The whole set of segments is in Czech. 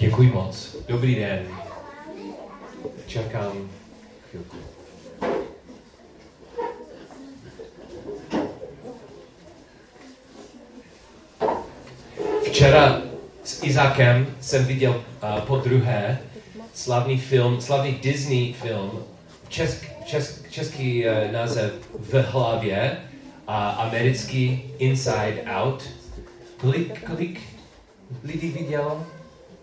Děkuji moc. Dobrý den. Čekám chvilku. Včera s Izákem jsem viděl uh, po druhé slavný film, slavný Disney film, česk, česk, český uh, název V hlavě a americký Inside Out. Kolik, kolik lidí vidělo?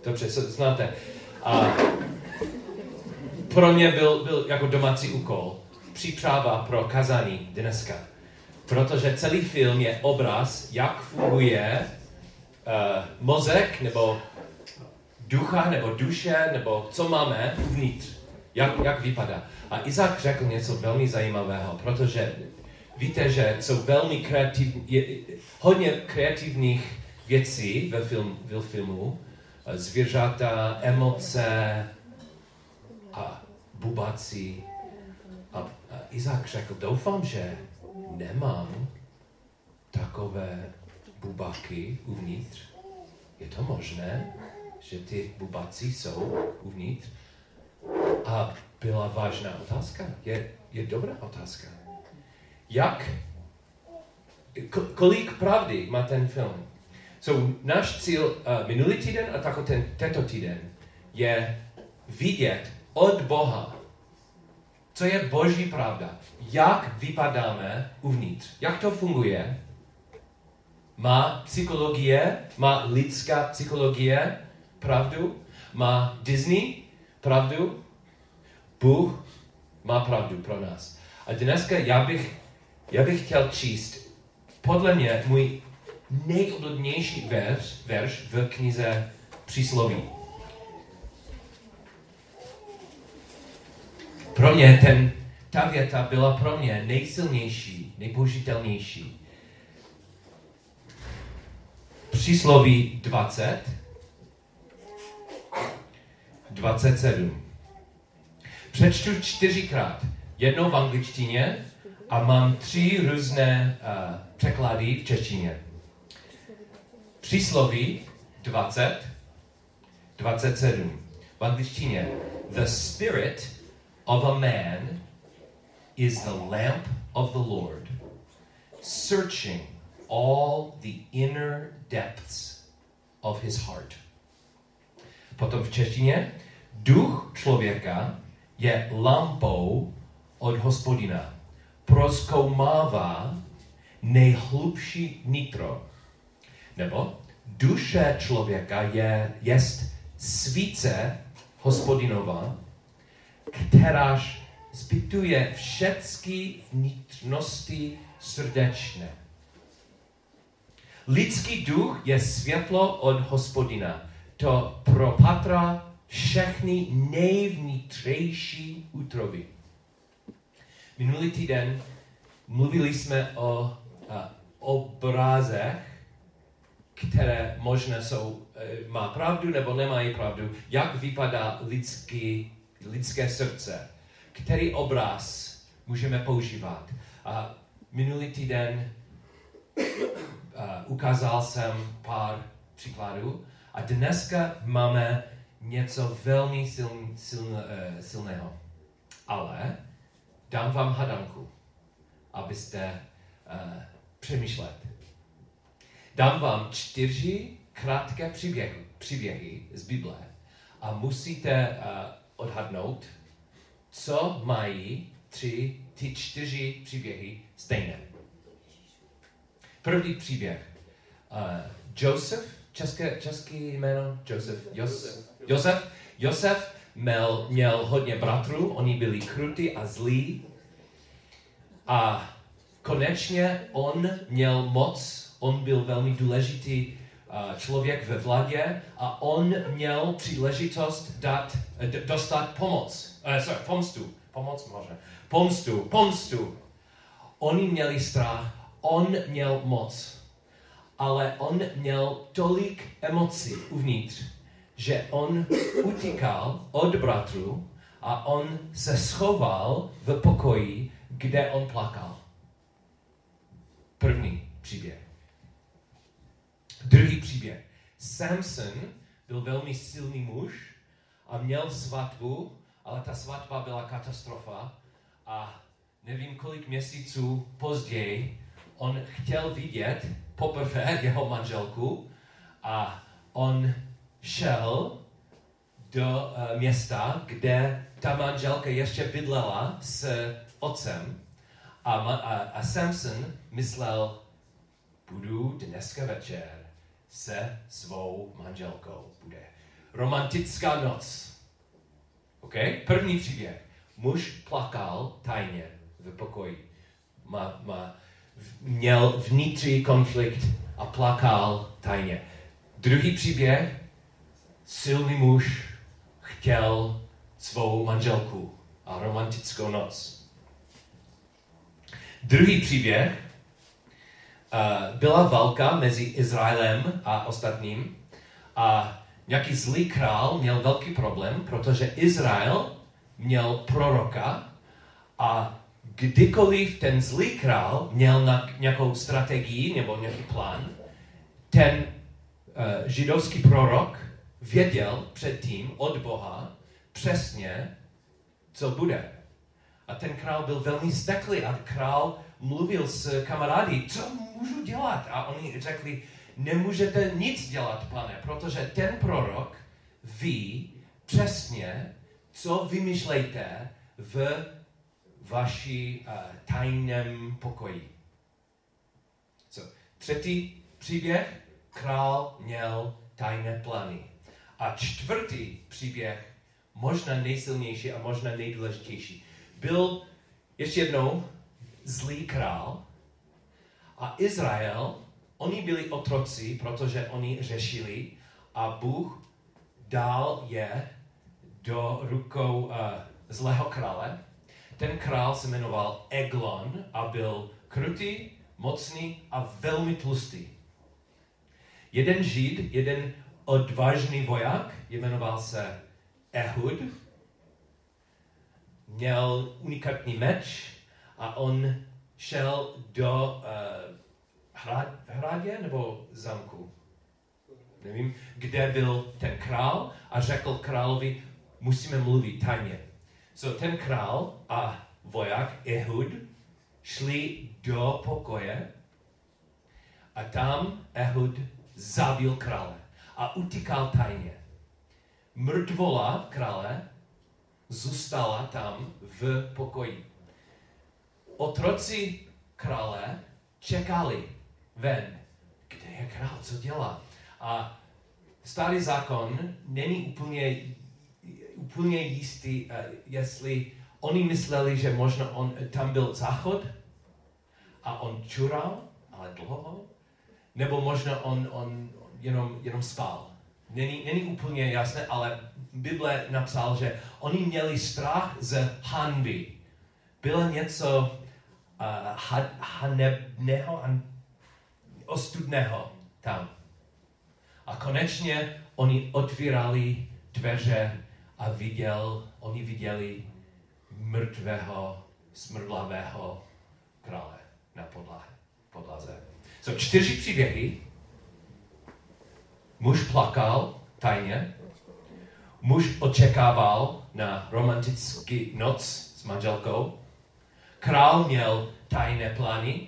Dobře, znáte. A pro mě byl, byl jako domácí úkol příprava pro kazání dneska. Protože celý film je obraz, jak funguje uh, mozek, nebo ducha, nebo duše, nebo co máme uvnitř. Jak, jak vypadá. A Izák řekl něco velmi zajímavého, protože víte, že jsou velmi kreativní, je, hodně kreativních věcí ve, film, ve filmu. Zvěřata, emoce a bubací. A, Izák řekl, doufám, že nemám takové bubaky uvnitř. Je to možné, že ty bubací jsou uvnitř? A byla vážná otázka. Je, je dobrá otázka. Jak, kolik pravdy má ten film? So, náš cíl uh, minulý týden a tako ten, tento týden je vidět od Boha, co je boží pravda. Jak vypadáme uvnitř. Jak to funguje. Má psychologie, má lidská psychologie pravdu, má Disney pravdu, Bůh má pravdu pro nás. A dneska já bych, já bych chtěl číst, podle mě, můj nejoblíbenější verš, verš v knize Přísloví. Pro mě ten, ta věta byla pro mě nejsilnější, nejbožitelnější. Přísloví 20, 27. Přečtu čtyřikrát. Jednou v angličtině a mám tři různé uh, překlady v češtině. Přísloví 20, 27. V angličtině. The spirit of a man is the lamp of the Lord, searching all the inner depths of his heart. Potom v češtině. Duch člověka je lampou od hospodina. Proskoumává nejhlubší nitro nebo duše člověka je, jest svíce hospodinova, kteráž zbytuje všechny vnitřnosti srdečné. Lidský duch je světlo od hospodina. To propatra všechny nejvnitřejší útroby. Minulý týden mluvili jsme o a, obrazech které možná jsou, eh, má pravdu nebo nemají pravdu, jak vypadá lidský, lidské srdce, který obraz můžeme používat. A minulý týden uh, ukázal jsem pár příkladů a dneska máme něco velmi siln, siln, uh, silného. Ale dám vám hadanku, abyste uh, přemýšlet. Dám vám čtyři krátké příběhy, příběhy z Bible a musíte uh, odhadnout, co mají tři, ty čtyři příběhy stejné. První příběh. Uh, Josef, české, český jméno, Josef, Jos, Josef, Josef měl, měl hodně bratrů, oni byli krutí a zlí. A konečně on měl moc on byl velmi důležitý uh, člověk ve vládě a on měl příležitost dát, uh, dostat pomoc, uh, sorry, pomstu, pomoc možná, pomstu, pomstu. Oni měli strach, on měl moc, ale on měl tolik emocí uvnitř, že on utíkal od bratru a on se schoval v pokoji, kde on plakal. První příběh. Druhý příběh. Samson byl velmi silný muž a měl svatbu, ale ta svatba byla katastrofa a nevím kolik měsíců později on chtěl vidět poprvé jeho manželku a on šel do uh, města, kde ta manželka ještě bydlela s otcem a, a, a Samson myslel, budu dneska večer se svou manželkou. Bude romantická noc. OK? První příběh. Muž plakal tajně v pokoji. Má, má, měl vnitřní konflikt a plakal tajně. Druhý příběh. Silný muž chtěl svou manželku a romantickou noc. Druhý příběh uh, byla válka mezi Izraelem a ostatním a nějaký zlý král měl velký problém, protože Izrael měl proroka a kdykoliv ten zlý král měl na nějakou strategii nebo nějaký plán, ten uh, židovský prorok věděl předtím od Boha přesně, co bude. A ten král byl velmi steklý a král mluvil s kamarády, co můžu dělat? A oni řekli, nemůžete nic dělat, pane, protože ten prorok ví přesně, co vymýšlejte v vaší uh, tajném pokoji. So, třetí příběh, král měl tajné plány. A čtvrtý příběh, možná nejsilnější a možná nejdůležitější, byl ještě jednou zlý král a Izrael, oni byli otroci, protože oni řešili a Bůh dal je do rukou uh, zlého krále. Ten král se jmenoval Eglon a byl krutý, mocný a velmi tlustý. Jeden žid, jeden odvážný voják, jmenoval se Ehud, měl unikátní meč a on šel do uh, hrad, hradě nebo zamku, nevím, kde byl ten král a řekl královi, musíme mluvit tajně. So ten král a voják Ehud šli do pokoje a tam Ehud zabil krále a utíkal tajně. Mrtvola krále zůstala tam v pokoji. Otroci krále čekali ven. Kde je král, co dělá? A starý zákon není úplně, úplně jistý, eh, jestli oni mysleli, že možná on, tam byl záchod a on čural, ale dlouho, nebo možná on, on jenom, jenom spal. Není, není úplně jasné, ale Bible napsal, že oni měli strach z hanby. Bylo něco uh, hanebného a ostudného tam. A konečně oni otvírali dveře a viděl, oni viděli mrtvého, smrdlavého krále na podlahe, podlaze. So čtyři příběhy. Muž plakal tajně, muž očekával na romantický noc s manželkou, král měl tajné plány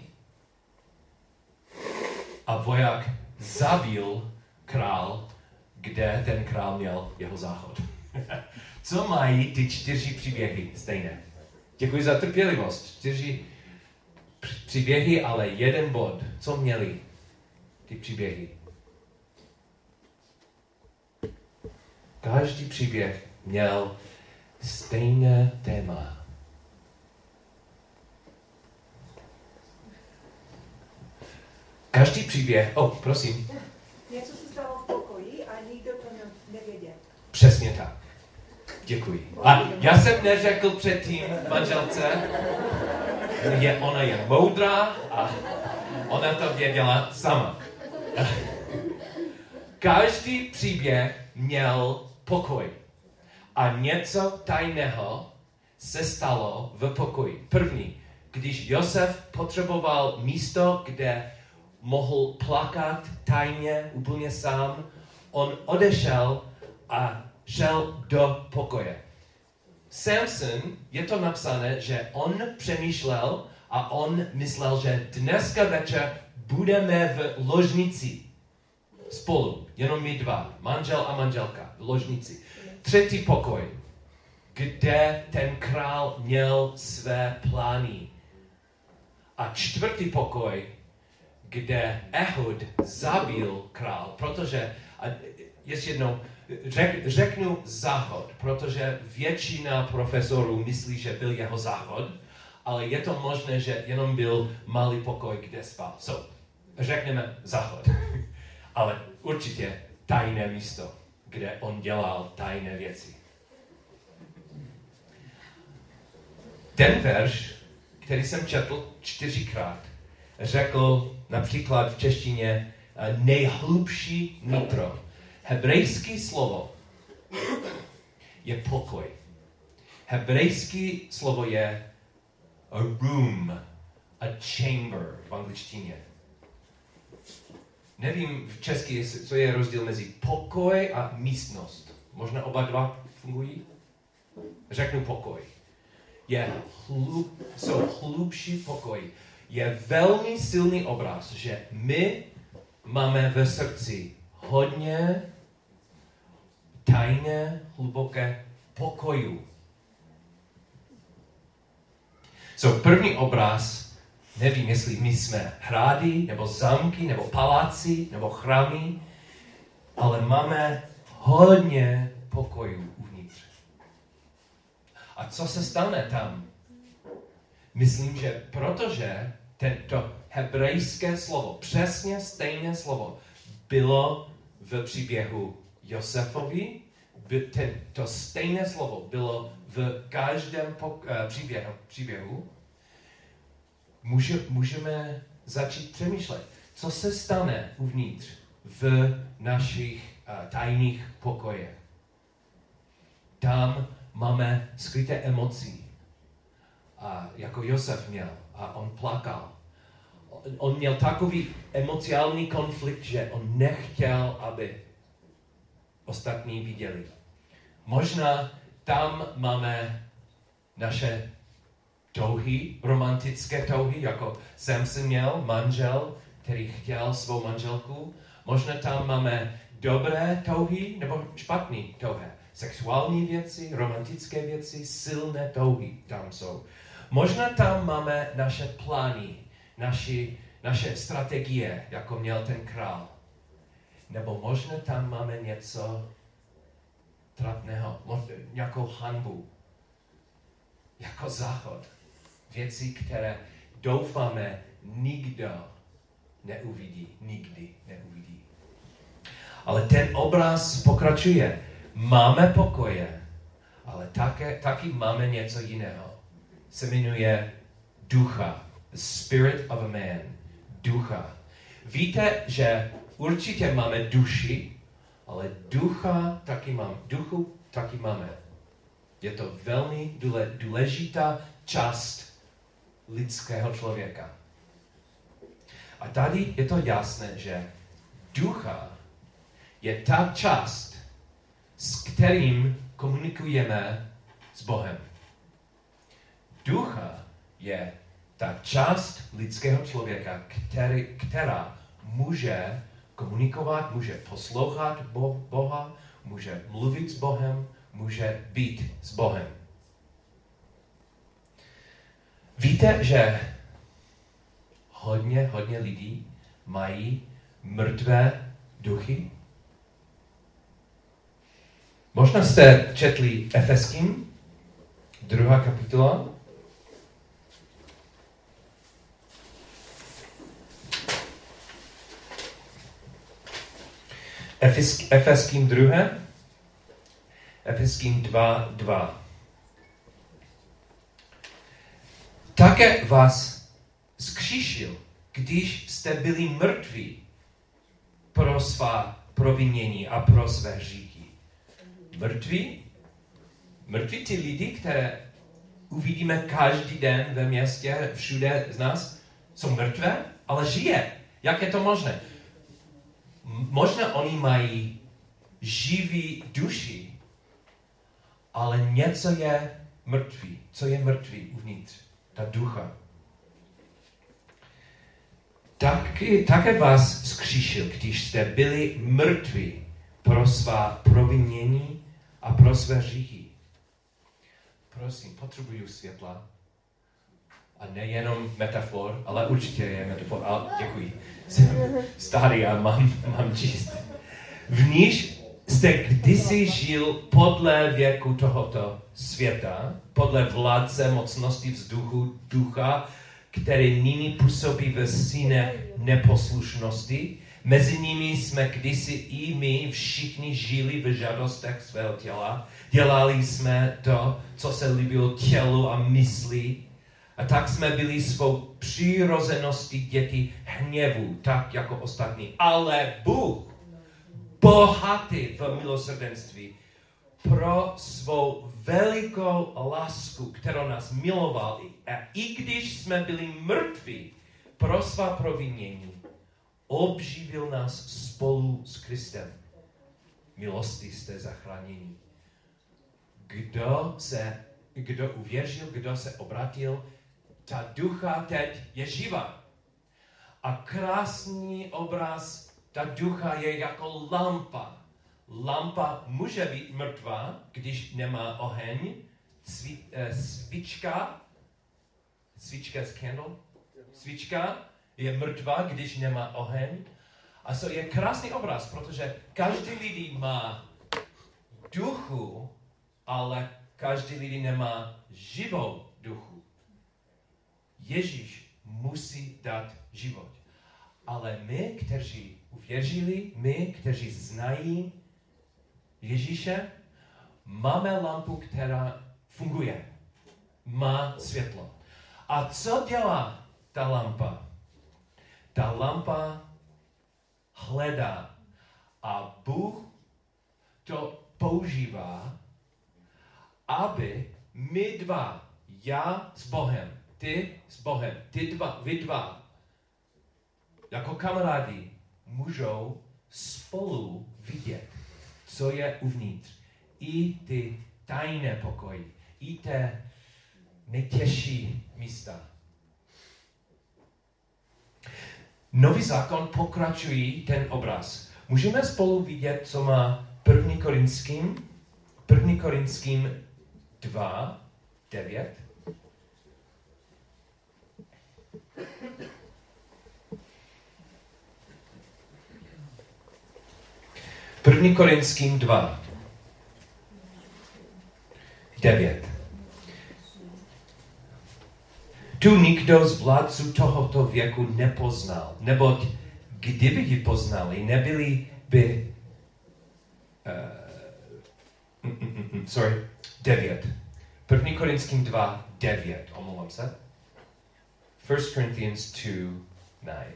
a voják zabil král, kde ten král měl jeho záchod. Co mají ty čtyři příběhy stejné? Děkuji za trpělivost. Čtyři příběhy, ale jeden bod. Co měli ty příběhy? Každý příběh měl stejné téma. Každý příběh, o, oh, prosím. Něco se stalo v pokoji a nikdo to nevěděl. Přesně tak. Děkuji. A já jsem neřekl předtím manželce, je, ona je moudrá a ona to věděla sama. Každý příběh měl pokoj. A něco tajného se stalo v pokoji. První, když Josef potřeboval místo, kde mohl plakat tajně, úplně sám, on odešel a šel do pokoje. Samson, je to napsané, že on přemýšlel a on myslel, že dneska večer budeme v ložnici spolu, jenom my dva, manžel a manželka v ložnici. Třetí pokoj, kde ten král měl své plány. A čtvrtý pokoj, kde Ehud zabil král, protože, a ještě jednou, řek, řeknu záhod, protože většina profesorů myslí, že byl jeho záhod, ale je to možné, že jenom byl malý pokoj, kde spal. So, řekneme záhod. ale určitě tajné místo, kde on dělal tajné věci. Ten verš, který jsem četl čtyřikrát, řekl například v češtině eh, nejhlubší nitro. Hebrejský slovo je pokoj. Hebrejský slovo je a room, a chamber v angličtině. Nevím v česky, co je rozdíl mezi pokoj a místnost. Možná oba dva fungují? Řeknu pokoj. Je hlub, jsou hlubší pokoj. Je velmi silný obraz, že my máme ve srdci hodně tajné, hluboké pokoju. So první obraz, nevím, jestli my jsme hrady, nebo zamky, nebo paláci, nebo chrámy, ale máme hodně pokojů uvnitř. A co se stane tam? Myslím, že protože tento hebrejské slovo, přesně stejné slovo, bylo v příběhu Josefovi, by ten, to stejné slovo bylo v každém pok, uh, příběhu, příběhu může, můžeme začít přemýšlet, co se stane uvnitř v našich uh, tajných pokojech. Tam máme skryté emocí, a jako Josef měl, a on plakal. On měl takový emocionální konflikt, že on nechtěl, aby ostatní viděli. Možná tam máme naše touhy, romantické touhy, jako Samson měl, manžel, který chtěl svou manželku. Možná tam máme dobré touhy nebo špatné touhy. Sexuální věci, romantické věci, silné touhy tam jsou. Možná tam máme naše plány, naši, naše strategie, jako měl ten král. Nebo možná tam máme něco trapného, nějakou hanbu, jako záchod. Věci, které doufáme nikdo neuvidí, nikdy neuvidí. Ale ten obraz pokračuje. Máme pokoje, ale také, taky máme něco jiného. Se jmenuje ducha. The spirit of a man. Ducha. Víte, že určitě máme duši, ale ducha taky mám, duchu taky máme. Je to velmi důležitá část lidského člověka. A tady je to jasné, že ducha je ta část, s kterým komunikujeme s Bohem. Ducha je ta část lidského člověka, který, která může komunikovat, může poslouchat Boha, může mluvit s Bohem, může být s Bohem. Víte, že hodně, hodně lidí mají mrtvé duchy? Možná jste četli Efeským, druhá kapitola, Efeským 2. Efeským 2, 2. Také vás zkříšil, když jste byli mrtví pro svá provinění a pro své říky. Mrtví? Mrtví ty lidi, které uvidíme každý den ve městě, všude z nás, jsou mrtvé, ale žije. Jak je to možné? možná oni mají živí duši, ale něco je mrtvý. Co je mrtvý uvnitř? Ta ducha. Taky, také vás vzkříšil, když jste byli mrtví pro svá provinění a pro své říchy. Prosím, potřebuju světla. A nejenom metafor, ale určitě je metafor. Ale děkuji. Jsem starý a mám, mám číst. V níž jste kdysi žil podle věku tohoto světa, podle vládce mocnosti vzduchu, ducha, který nyní působí ve syne neposlušnosti. Mezi nimi jsme kdysi i my všichni žili v žádostech svého těla. Dělali jsme to, co se líbilo tělu a mysli. A tak jsme byli svou přirozeností děti hněvu, tak jako ostatní. Ale Bůh, bohatý v milosrdenství, pro svou velikou lásku, kterou nás miloval, a i když jsme byli mrtví pro svá provinění, obživil nás spolu s Kristem. Milosti jste zachráněni. Kdo se, kdo uvěřil, kdo se obratil, ta ducha teď je živá. A krásný obraz, ta ducha je jako lampa. Lampa může být mrtvá, když nemá oheň. Cvi, eh, svíčka, svíčka z candle, svíčka je mrtvá, když nemá oheň. A to je krásný obraz, protože každý lidi má duchu, ale každý lidi nemá živou duchu. Ježíš musí dát život. Ale my, kteří uvěřili, my, kteří znají Ježíše, máme lampu, která funguje. Má světlo. A co dělá ta lampa? Ta lampa hledá a Bůh to používá, aby my dva, já s Bohem, ty s Bohem, ty dva, vy dva, jako kamarádi, můžou spolu vidět, co je uvnitř. I ty tajné pokoji, i té nejtěžší místa. Nový zákon pokračují ten obraz. Můžeme spolu vidět, co má 1. Korinským, 1. Korinským 2, 9. První Korinským 2, 9. Tu nikdo z vládců tohoto věku nepoznal, neboť kdyby ji poznali, nebyli by... Uh, sorry, 9. První Korinským 2, 9, omlouvám se. 1 Corinthians 2, 9.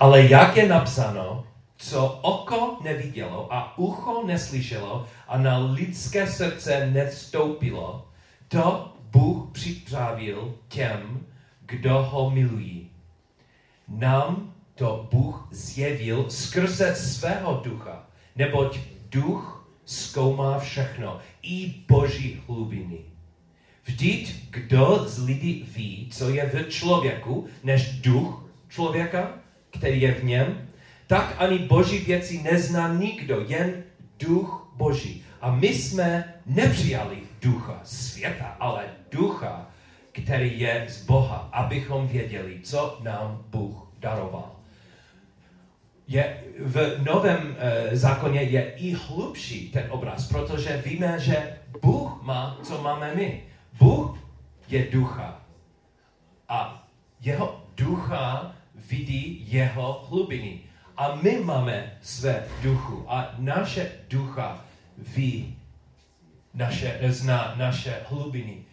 Ale jak je napsáno, co oko nevidělo a ucho neslyšelo a na lidské srdce nevstoupilo, to Bůh připravil těm, kdo ho milují. Nám to Bůh zjevil skrze svého ducha, neboť duch zkoumá všechno, i boží hlubiny. Vždyť kdo z lidí ví, co je v člověku, než duch člověka, který je v něm, tak ani boží věci nezná nikdo, jen duch boží. A my jsme nepřijali ducha světa, ale ducha, který je z Boha, abychom věděli, co nám Bůh daroval. Je, v novém uh, zákoně je i hlubší ten obraz, protože víme, že Bůh má, co máme my. Bůh je ducha. A jeho ducha vidí jeho hlubiny. A my máme své duchu. A naše ducha ví naše, zná naše hlubiny.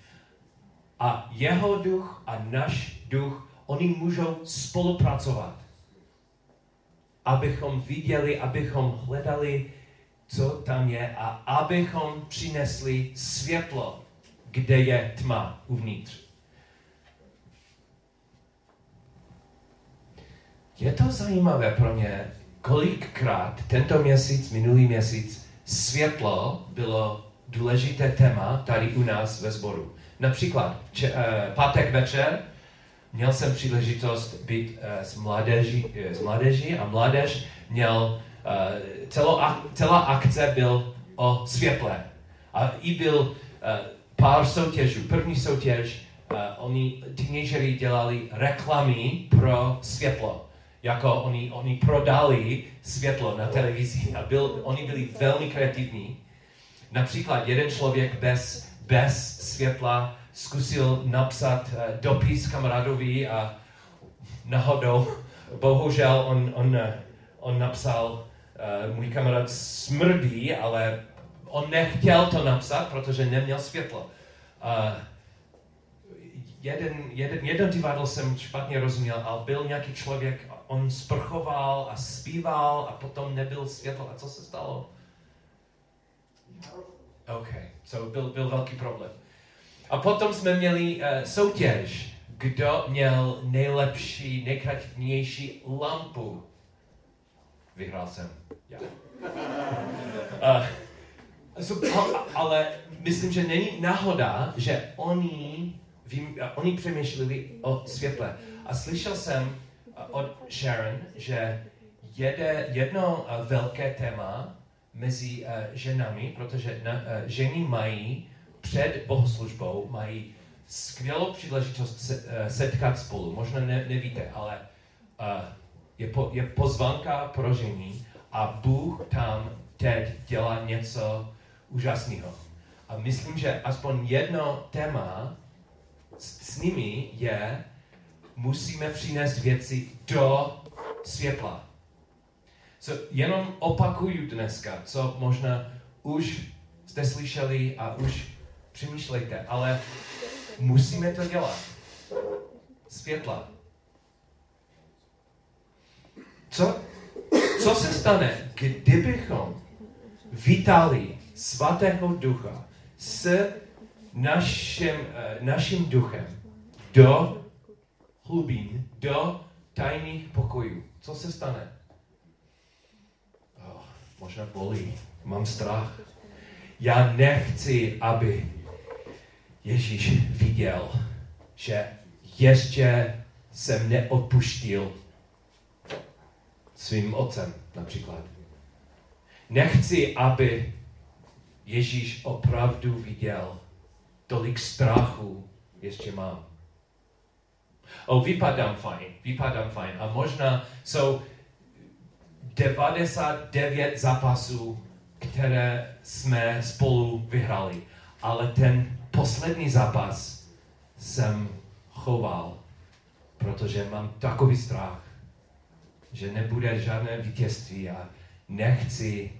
A jeho duch a náš duch, oni můžou spolupracovat. Abychom viděli, abychom hledali, co tam je a abychom přinesli světlo, kde je tma uvnitř. Je to zajímavé pro mě, kolikrát tento měsíc, minulý měsíc, světlo bylo důležité téma tady u nás ve sboru. Například če, uh, pátek večer měl jsem příležitost být uh, s, mládeží, uh, s mládeží a mládež měl, uh, celo, celá akce byl o světle. A i byl uh, pár soutěžů. První soutěž, uh, oni teenagery dělali reklamy pro světlo. Jako oni, oni prodali světlo na televizi a byl, oni byli velmi kreativní. Například jeden člověk bez, bez světla zkusil napsat uh, dopis kamarádovi a náhodou, bohužel on, on, on napsal, uh, můj kamarád smrdí, ale on nechtěl to napsat, protože neměl světlo. Uh, jeden, jeden, jeden divadlo jsem špatně rozuměl, ale byl nějaký člověk, on sprchoval a zpíval a potom nebyl světlo. A co se stalo? OK, so byl, byl velký problém. A potom jsme měli uh, soutěž, kdo měl nejlepší, nejkreativnější lampu. Vyhrál jsem. Já. Uh, so, ale myslím, že není náhoda, že oni, vím, oni přemýšleli o světle. A slyšel jsem od Sharon, že jede jedno velké téma mezi ženami, protože na, ženy mají před bohoslužbou mají skvělou příležitost setkat spolu. Možná ne, nevíte, ale je, po, je pozvanka pro ženy a Bůh tam teď dělá něco úžasného. A myslím, že aspoň jedno téma s, s nimi je, musíme přinést věci do světla. So, jenom opakuju dneska, co možná už jste slyšeli a už přemýšlejte, ale musíme to dělat. Světla. Co, co se stane, kdybychom vítali svatého ducha s naším, uh, naším duchem do hlubin, do tajných pokojů. Co se stane? Oh, možná bolí, mám strach. Já nechci, aby Ježíš viděl, že ještě jsem neodpuštil svým otcem například. Nechci, aby Ježíš opravdu viděl, tolik strachu ještě mám. O, vypadám fajn, vypadám fajn. A možná jsou 99 zápasů, které jsme spolu vyhrali. Ale ten poslední zápas jsem choval, protože mám takový strach, že nebude žádné vítězství a nechci,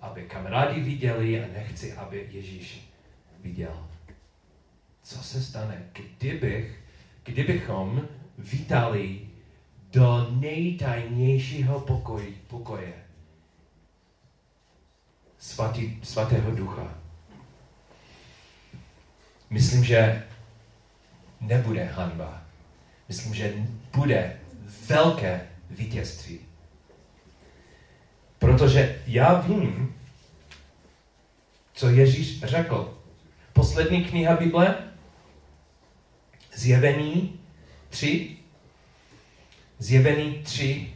aby kamarádi viděli a nechci, aby Ježíš viděl. Co se stane, kdybych, kdybychom vítali do nejtajnějšího pokoje, pokoje svatý, svatého ducha? Myslím, že nebude hanba. Myslím, že bude velké vítězství. Protože já vím, co Ježíš řekl. Poslední kniha Bible, Zjevení 3, Zjevení 3,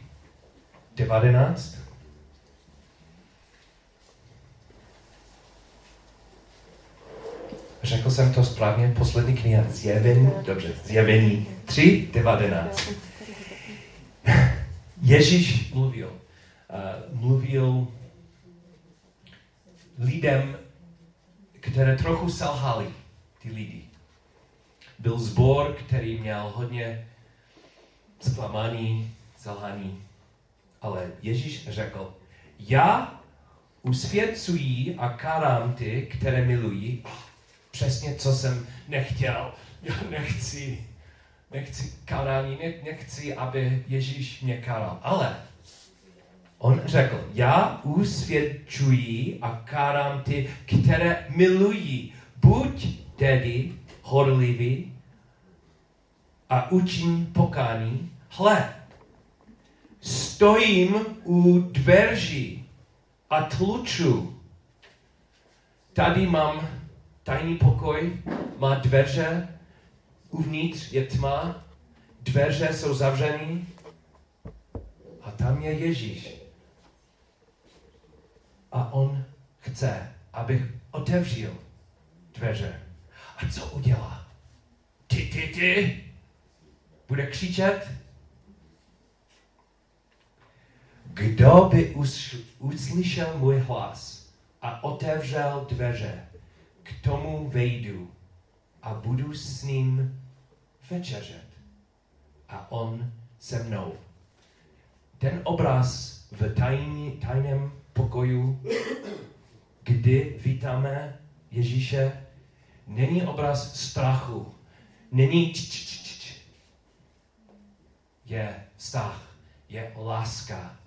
19. Řekl jsem to správně, poslední kniha Zjevení, dobře, Zjevení 3, 19. Ježíš mluvil, uh, mluvil lidem, které trochu selhali, ty lidi. Byl zbor, který měl hodně zklamaný, selhaný, ale Ježíš řekl, já usvědcuji a karám ty, které milují, přesně co jsem nechtěl. Já nechci, nechci karání, ne, nechci, aby Ježíš mě karal. Ale on řekl, já usvědčuji a karám ty, které milují. Buď tedy horlivý a učím pokání. Hle, Stojím u dveří a tluču. Tady mám tajný pokoj, má dveře, uvnitř je tma, dveře jsou zavřené a tam je Ježíš. A on chce, abych otevřel dveře. A co udělá? Ty, ty, ty! Bude křičet? Kdo by us, uslyšel můj hlas a otevřel dveře, k tomu vejdu a budu s ním večeřet. A on se mnou. Ten obraz v tajný, tajném pokoju, kdy vítáme Ježíše, není obraz strachu, není č, č, č, č. je vztah, je láska,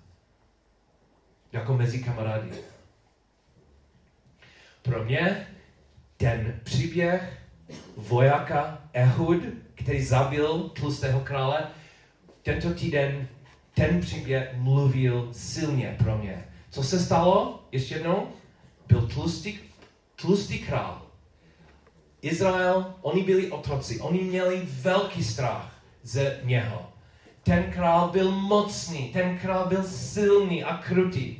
jako mezi kamarády. Pro mě ten příběh vojáka Ehud, který zabil tlustého krále, tento týden ten příběh mluvil silně pro mě. Co se stalo? Ještě jednou? Byl tlustý, tlustý král. Izrael, oni byli otroci, oni měli velký strach ze něho. Ten král byl mocný, ten král byl silný a krutý.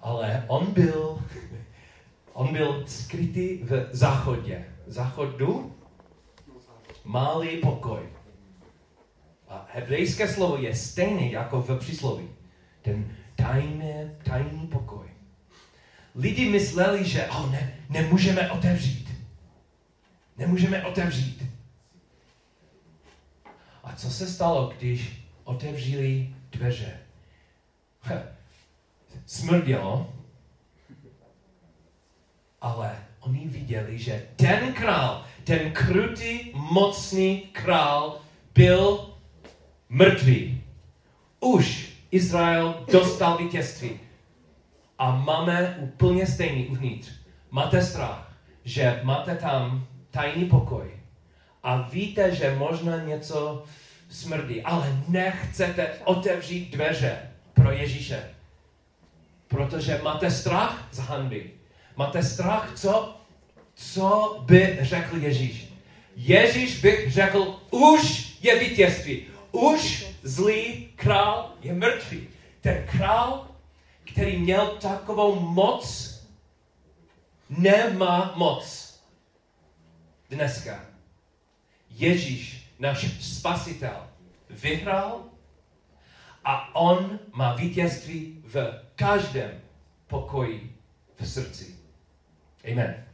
Ale on byl, on byl skrytý v záchodě. Záchodu malý pokoj. A hebrejské slovo je stejné jako v přísloví. Ten tajný, tajný pokoj. Lidi mysleli, že oh, ne, nemůžeme otevřít. Nemůžeme otevřít. A co se stalo, když otevřeli dveře? Smrdělo, ale oni viděli, že ten král, ten krutý, mocný král byl mrtvý. Už Izrael dostal vítězství. A máme úplně stejný uvnitř. Máte strach, že máte tam tajný pokoj a víte, že možná něco smrdí, ale nechcete otevřít dveře pro Ježíše. Protože máte strach z hanby. Máte strach, co, co by řekl Ježíš. Ježíš bych řekl, už je vítězství. Už zlý král je mrtvý. Ten král, který měl takovou moc, nemá moc. Dneska. Ježíš, náš spasitel, vyhrál a on má vítězství v každém pokoji v srdci. Amen.